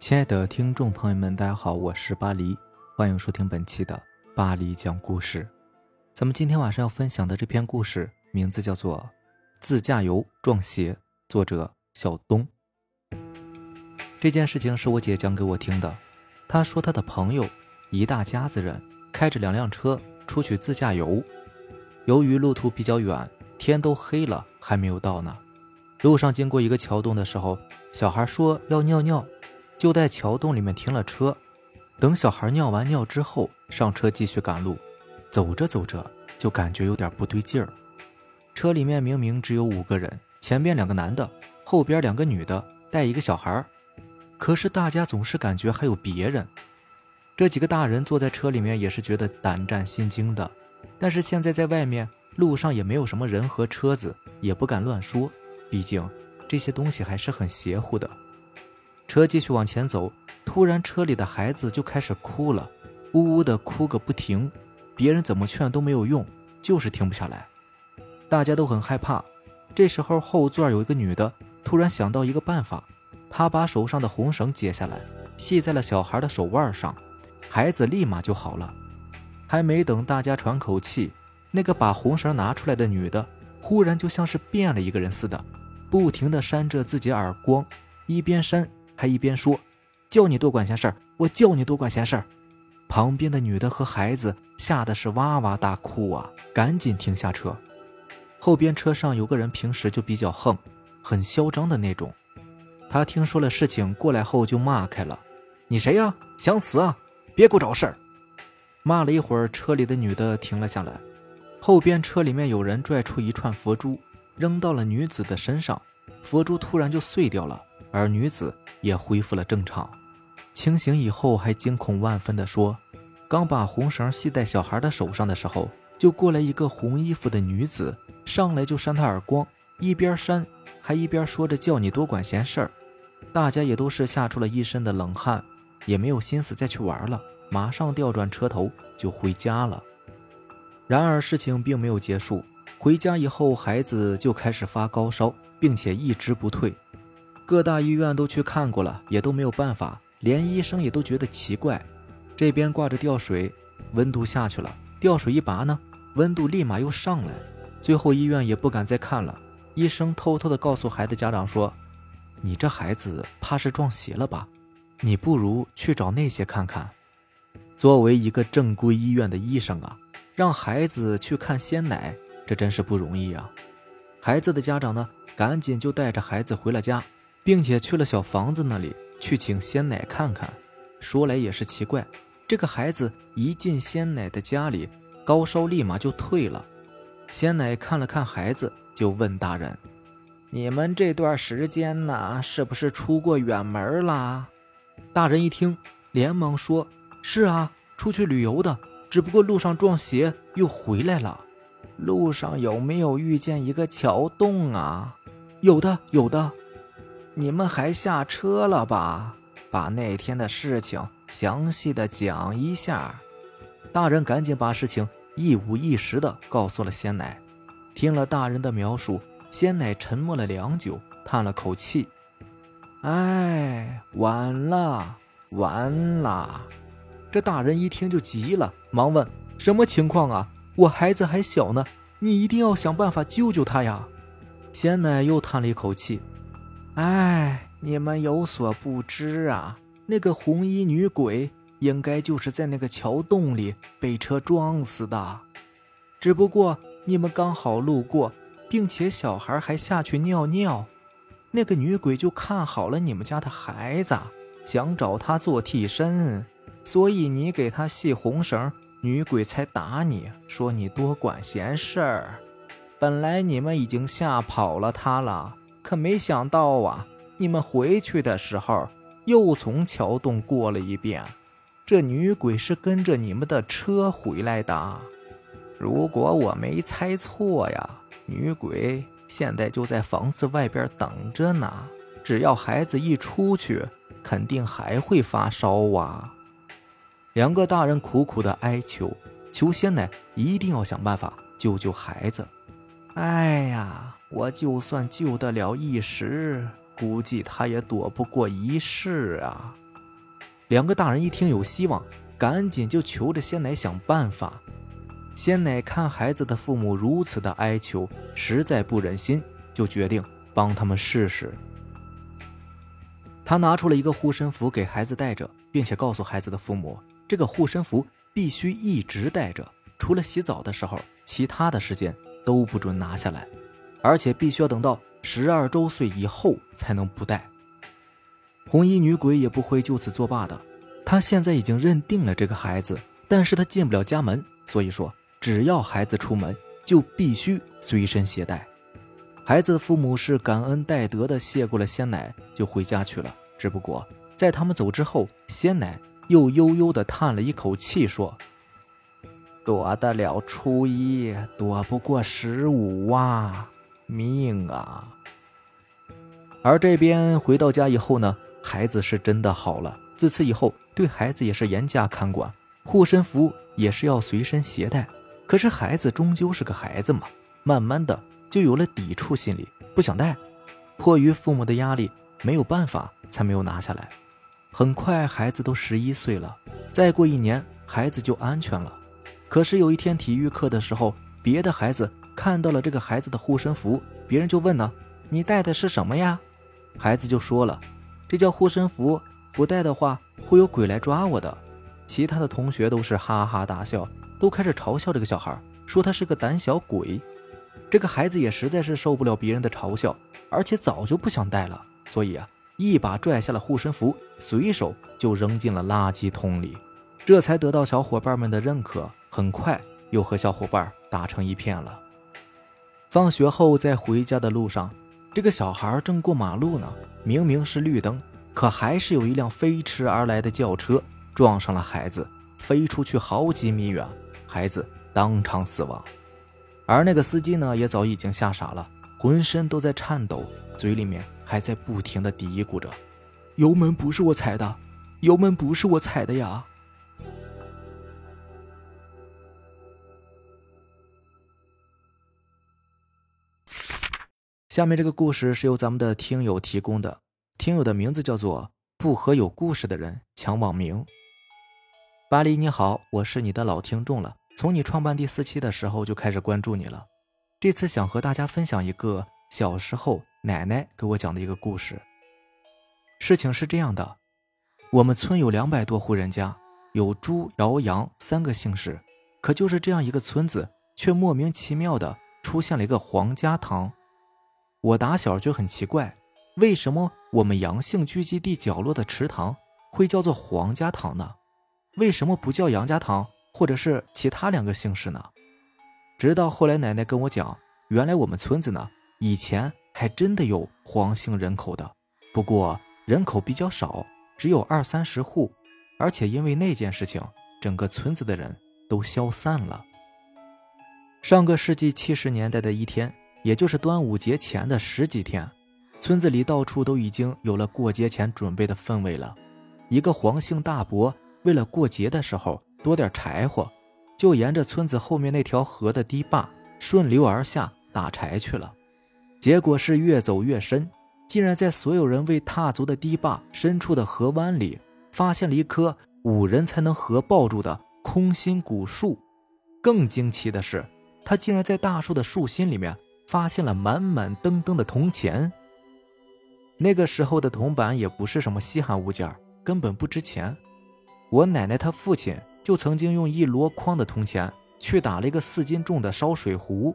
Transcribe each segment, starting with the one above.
亲爱的听众朋友们，大家好，我是巴黎，欢迎收听本期的巴黎讲故事。咱们今天晚上要分享的这篇故事名字叫做《自驾游撞邪》，作者小东。这件事情是我姐讲给我听的。她说她的朋友一大家子人开着两辆车出去自驾游，由于路途比较远，天都黑了还没有到呢。路上经过一个桥洞的时候，小孩说要尿尿。就在桥洞里面停了车，等小孩尿完尿之后，上车继续赶路。走着走着，就感觉有点不对劲儿。车里面明明只有五个人，前边两个男的，后边两个女的，带一个小孩可是大家总是感觉还有别人。这几个大人坐在车里面也是觉得胆战心惊的，但是现在在外面路上也没有什么人和车子，也不敢乱说，毕竟这些东西还是很邪乎的。车继续往前走，突然车里的孩子就开始哭了，呜呜的哭个不停，别人怎么劝都没有用，就是停不下来。大家都很害怕。这时候后座有一个女的突然想到一个办法，她把手上的红绳解下来，系在了小孩的手腕上，孩子立马就好了。还没等大家喘口气，那个把红绳拿出来的女的忽然就像是变了一个人似的，不停的扇着自己耳光，一边扇。还一边说：“叫你多管闲事儿，我叫你多管闲事儿。”旁边的女的和孩子吓得是哇哇大哭啊，赶紧停下车。后边车上有个人，平时就比较横，很嚣张的那种。他听说了事情过来后就骂开了：“你谁呀？想死啊？别给我找事儿！”骂了一会儿，车里的女的停了下来。后边车里面有人拽出一串佛珠，扔到了女子的身上，佛珠突然就碎掉了，而女子。也恢复了正常，清醒以后还惊恐万分地说：“刚把红绳系在小孩的手上的时候，就过来一个红衣服的女子，上来就扇他耳光，一边扇还一边说着叫你多管闲事儿。”大家也都是吓出了一身的冷汗，也没有心思再去玩了，马上调转车头就回家了。然而事情并没有结束，回家以后孩子就开始发高烧，并且一直不退。各大医院都去看过了，也都没有办法，连医生也都觉得奇怪。这边挂着吊水，温度下去了，吊水一拔呢，温度立马又上来。最后医院也不敢再看了，医生偷偷的告诉孩子家长说：“你这孩子怕是撞邪了吧？你不如去找那些看看。”作为一个正规医院的医生啊，让孩子去看鲜奶，这真是不容易啊。孩子的家长呢，赶紧就带着孩子回了家。并且去了小房子那里去请鲜奶看看。说来也是奇怪，这个孩子一进鲜奶的家里，高烧立马就退了。鲜奶看了看孩子，就问大人：“你们这段时间呢，是不是出过远门啦？”大人一听，连忙说：“是啊，出去旅游的，只不过路上撞邪又回来了。路上有没有遇见一个桥洞啊？有的，有的。”你们还下车了吧？把那天的事情详细的讲一下。大人赶紧把事情一五一十的告诉了仙奶。听了大人的描述，仙奶沉默了良久，叹了口气：“哎，完了，完了！”这大人一听就急了，忙问：“什么情况啊？我孩子还小呢，你一定要想办法救救他呀！”鲜奶又叹了一口气。哎，你们有所不知啊，那个红衣女鬼应该就是在那个桥洞里被车撞死的。只不过你们刚好路过，并且小孩还下去尿尿，那个女鬼就看好了你们家的孩子，想找他做替身，所以你给他系红绳，女鬼才打你，说你多管闲事儿。本来你们已经吓跑了他了。可没想到啊！你们回去的时候又从桥洞过了一遍，这女鬼是跟着你们的车回来的。如果我没猜错呀，女鬼现在就在房子外边等着呢。只要孩子一出去，肯定还会发烧啊！两个大人苦苦的哀求，求仙奶一定要想办法救救孩子。哎呀！我就算救得了一时，估计他也躲不过一世啊！两个大人一听有希望，赶紧就求着仙奶想办法。仙奶看孩子的父母如此的哀求，实在不忍心，就决定帮他们试试。他拿出了一个护身符给孩子带着，并且告诉孩子的父母，这个护身符必须一直带着，除了洗澡的时候，其他的时间都不准拿下来，而且必须要等到十二周岁以后才能不带。红衣女鬼也不会就此作罢的，她现在已经认定了这个孩子，但是她进不了家门，所以说只要孩子出门，就必须随身携带。孩子的父母是感恩戴德的谢过了仙奶，就回家去了。只不过在他们走之后，仙奶又悠悠地叹了一口气，说：“躲得了初一，躲不过十五啊，命啊！”而这边回到家以后呢，孩子是真的好了。自此以后，对孩子也是严加看管，护身符也是要随身携带。可是孩子终究是个孩子嘛，慢慢的。就有了抵触心理，不想带，迫于父母的压力，没有办法才没有拿下来。很快，孩子都十一岁了，再过一年，孩子就安全了。可是有一天体育课的时候，别的孩子看到了这个孩子的护身符，别人就问呢：“你带的是什么呀？”孩子就说了：“这叫护身符，不带的话会有鬼来抓我的。”其他的同学都是哈哈大笑，都开始嘲笑这个小孩，说他是个胆小鬼。这个孩子也实在是受不了别人的嘲笑，而且早就不想带了，所以啊，一把拽下了护身符，随手就扔进了垃圾桶里，这才得到小伙伴们的认可。很快又和小伙伴打成一片了。放学后在回家的路上，这个小孩正过马路呢，明明是绿灯，可还是有一辆飞驰而来的轿车撞上了孩子，飞出去好几米远，孩子当场死亡。而那个司机呢，也早已经吓傻了，浑身都在颤抖，嘴里面还在不停的嘀咕着：“油门不是我踩的，油门不是我踩的呀。”下面这个故事是由咱们的听友提供的，听友的名字叫做“不和有故事的人抢网名”。巴黎你好，我是你的老听众了。从你创办第四期的时候就开始关注你了，这次想和大家分享一个小时候奶奶给我讲的一个故事。事情是这样的，我们村有两百多户人家，有朱、姚、杨三个姓氏，可就是这样一个村子，却莫名其妙的出现了一个黄家堂。我打小就很奇怪，为什么我们杨姓聚集地角落的池塘会叫做黄家塘呢？为什么不叫杨家塘？或者是其他两个姓氏呢？直到后来奶奶跟我讲，原来我们村子呢，以前还真的有黄姓人口的，不过人口比较少，只有二三十户，而且因为那件事情，整个村子的人都消散了。上个世纪七十年代的一天，也就是端午节前的十几天，村子里到处都已经有了过节前准备的氛围了。一个黄姓大伯为了过节的时候。多点柴火，就沿着村子后面那条河的堤坝顺流而下打柴去了。结果是越走越深，竟然在所有人未踏足的堤坝深处的河湾里，发现了一棵五人才能合抱住的空心古树。更惊奇的是，他竟然在大树的树心里面发现了满满登登的铜钱。那个时候的铜板也不是什么稀罕物件，根本不值钱。我奶奶她父亲。就曾经用一箩筐的铜钱去打了一个四斤重的烧水壶，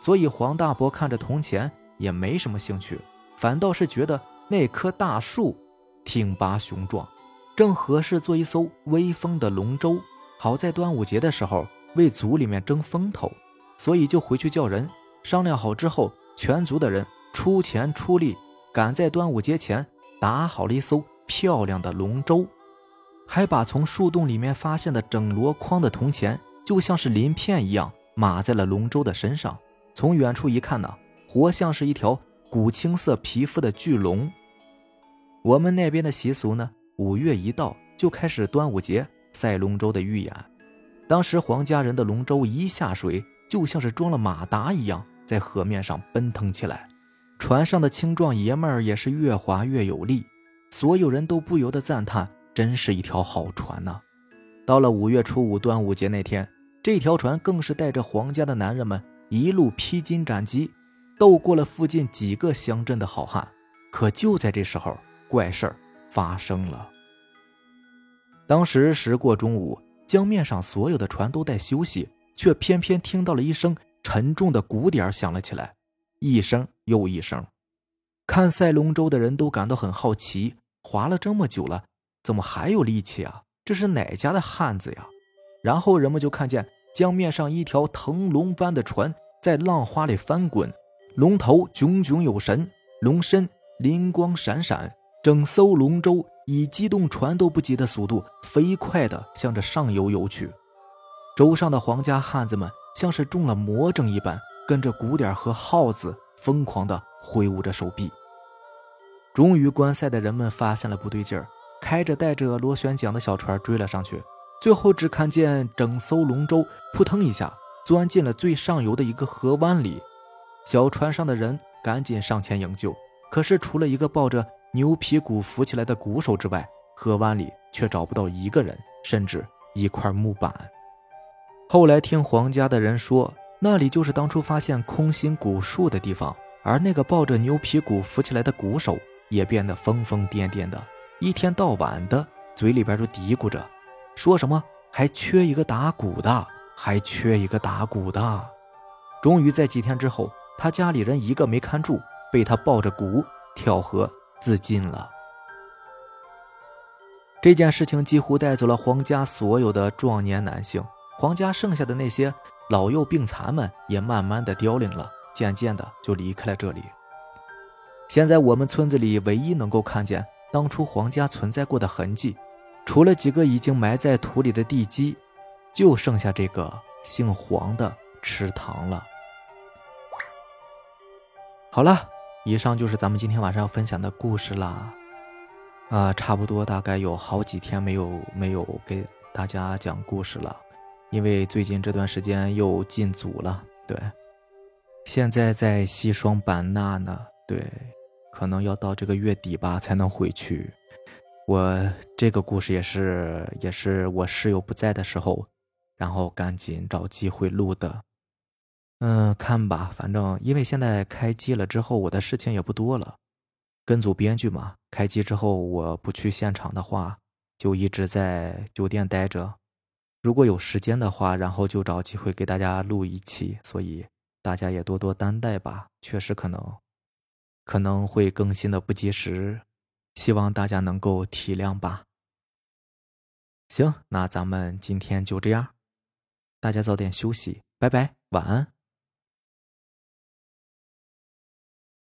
所以黄大伯看着铜钱也没什么兴趣，反倒是觉得那棵大树挺拔雄壮，正合适做一艘威风的龙舟。好在端午节的时候为族里面争风头，所以就回去叫人商量好之后，全族的人出钱出力，赶在端午节前打好了一艘漂亮的龙舟。还把从树洞里面发现的整箩筐的铜钱，就像是鳞片一样码在了龙舟的身上。从远处一看呢，活像是一条古青色皮肤的巨龙。我们那边的习俗呢，五月一到就开始端午节赛龙舟的预演。当时黄家人的龙舟一下水，就像是装了马达一样，在河面上奔腾起来。船上的青壮爷们儿也是越划越有力，所有人都不由得赞叹。真是一条好船呐！到了五月初五端午节那天，这条船更是带着皇家的男人们一路披荆斩棘，斗过了附近几个乡镇的好汉。可就在这时候，怪事儿发生了。当时时过中午，江面上所有的船都在休息，却偏偏听到了一声沉重的鼓点响了起来，一声又一声。看赛龙舟的人都感到很好奇，划了这么久了。怎么还有力气啊？这是哪家的汉子呀？然后人们就看见江面上一条腾龙般的船在浪花里翻滚，龙头炯炯有神，龙身灵光闪闪，整艘龙舟以机动船都不及的速度飞快地向着上游游去。舟上的皇家汉子们像是中了魔怔一般，跟着鼓点和号子疯狂地挥舞着手臂。终于，观赛的人们发现了不对劲儿。开着带着螺旋桨的小船追了上去，最后只看见整艘龙舟扑腾一下钻进了最上游的一个河湾里。小船上的人赶紧上前营救，可是除了一个抱着牛皮鼓浮起来的鼓手之外，河湾里却找不到一个人，甚至一块木板。后来听皇家的人说，那里就是当初发现空心古树的地方，而那个抱着牛皮鼓浮起来的鼓手也变得疯疯癫癫的。一天到晚的，嘴里边就嘀咕着，说什么还缺一个打鼓的，还缺一个打鼓的。终于在几天之后，他家里人一个没看住，被他抱着鼓跳河自尽了。这件事情几乎带走了皇家所有的壮年男性，皇家剩下的那些老幼病残们也慢慢的凋零了，渐渐的就离开了这里。现在我们村子里唯一能够看见。当初皇家存在过的痕迹，除了几个已经埋在土里的地基，就剩下这个姓黄的池塘了。好了，以上就是咱们今天晚上要分享的故事啦。啊，差不多大概有好几天没有没有给大家讲故事了，因为最近这段时间又进组了。对，现在在西双版纳呢。对。可能要到这个月底吧才能回去。我这个故事也是，也是我室友不在的时候，然后赶紧找机会录的。嗯，看吧，反正因为现在开机了之后，我的事情也不多了。跟组编剧嘛，开机之后我不去现场的话，就一直在酒店待着。如果有时间的话，然后就找机会给大家录一期。所以大家也多多担待吧，确实可能。可能会更新的不及时，希望大家能够体谅吧。行，那咱们今天就这样，大家早点休息，拜拜，晚安。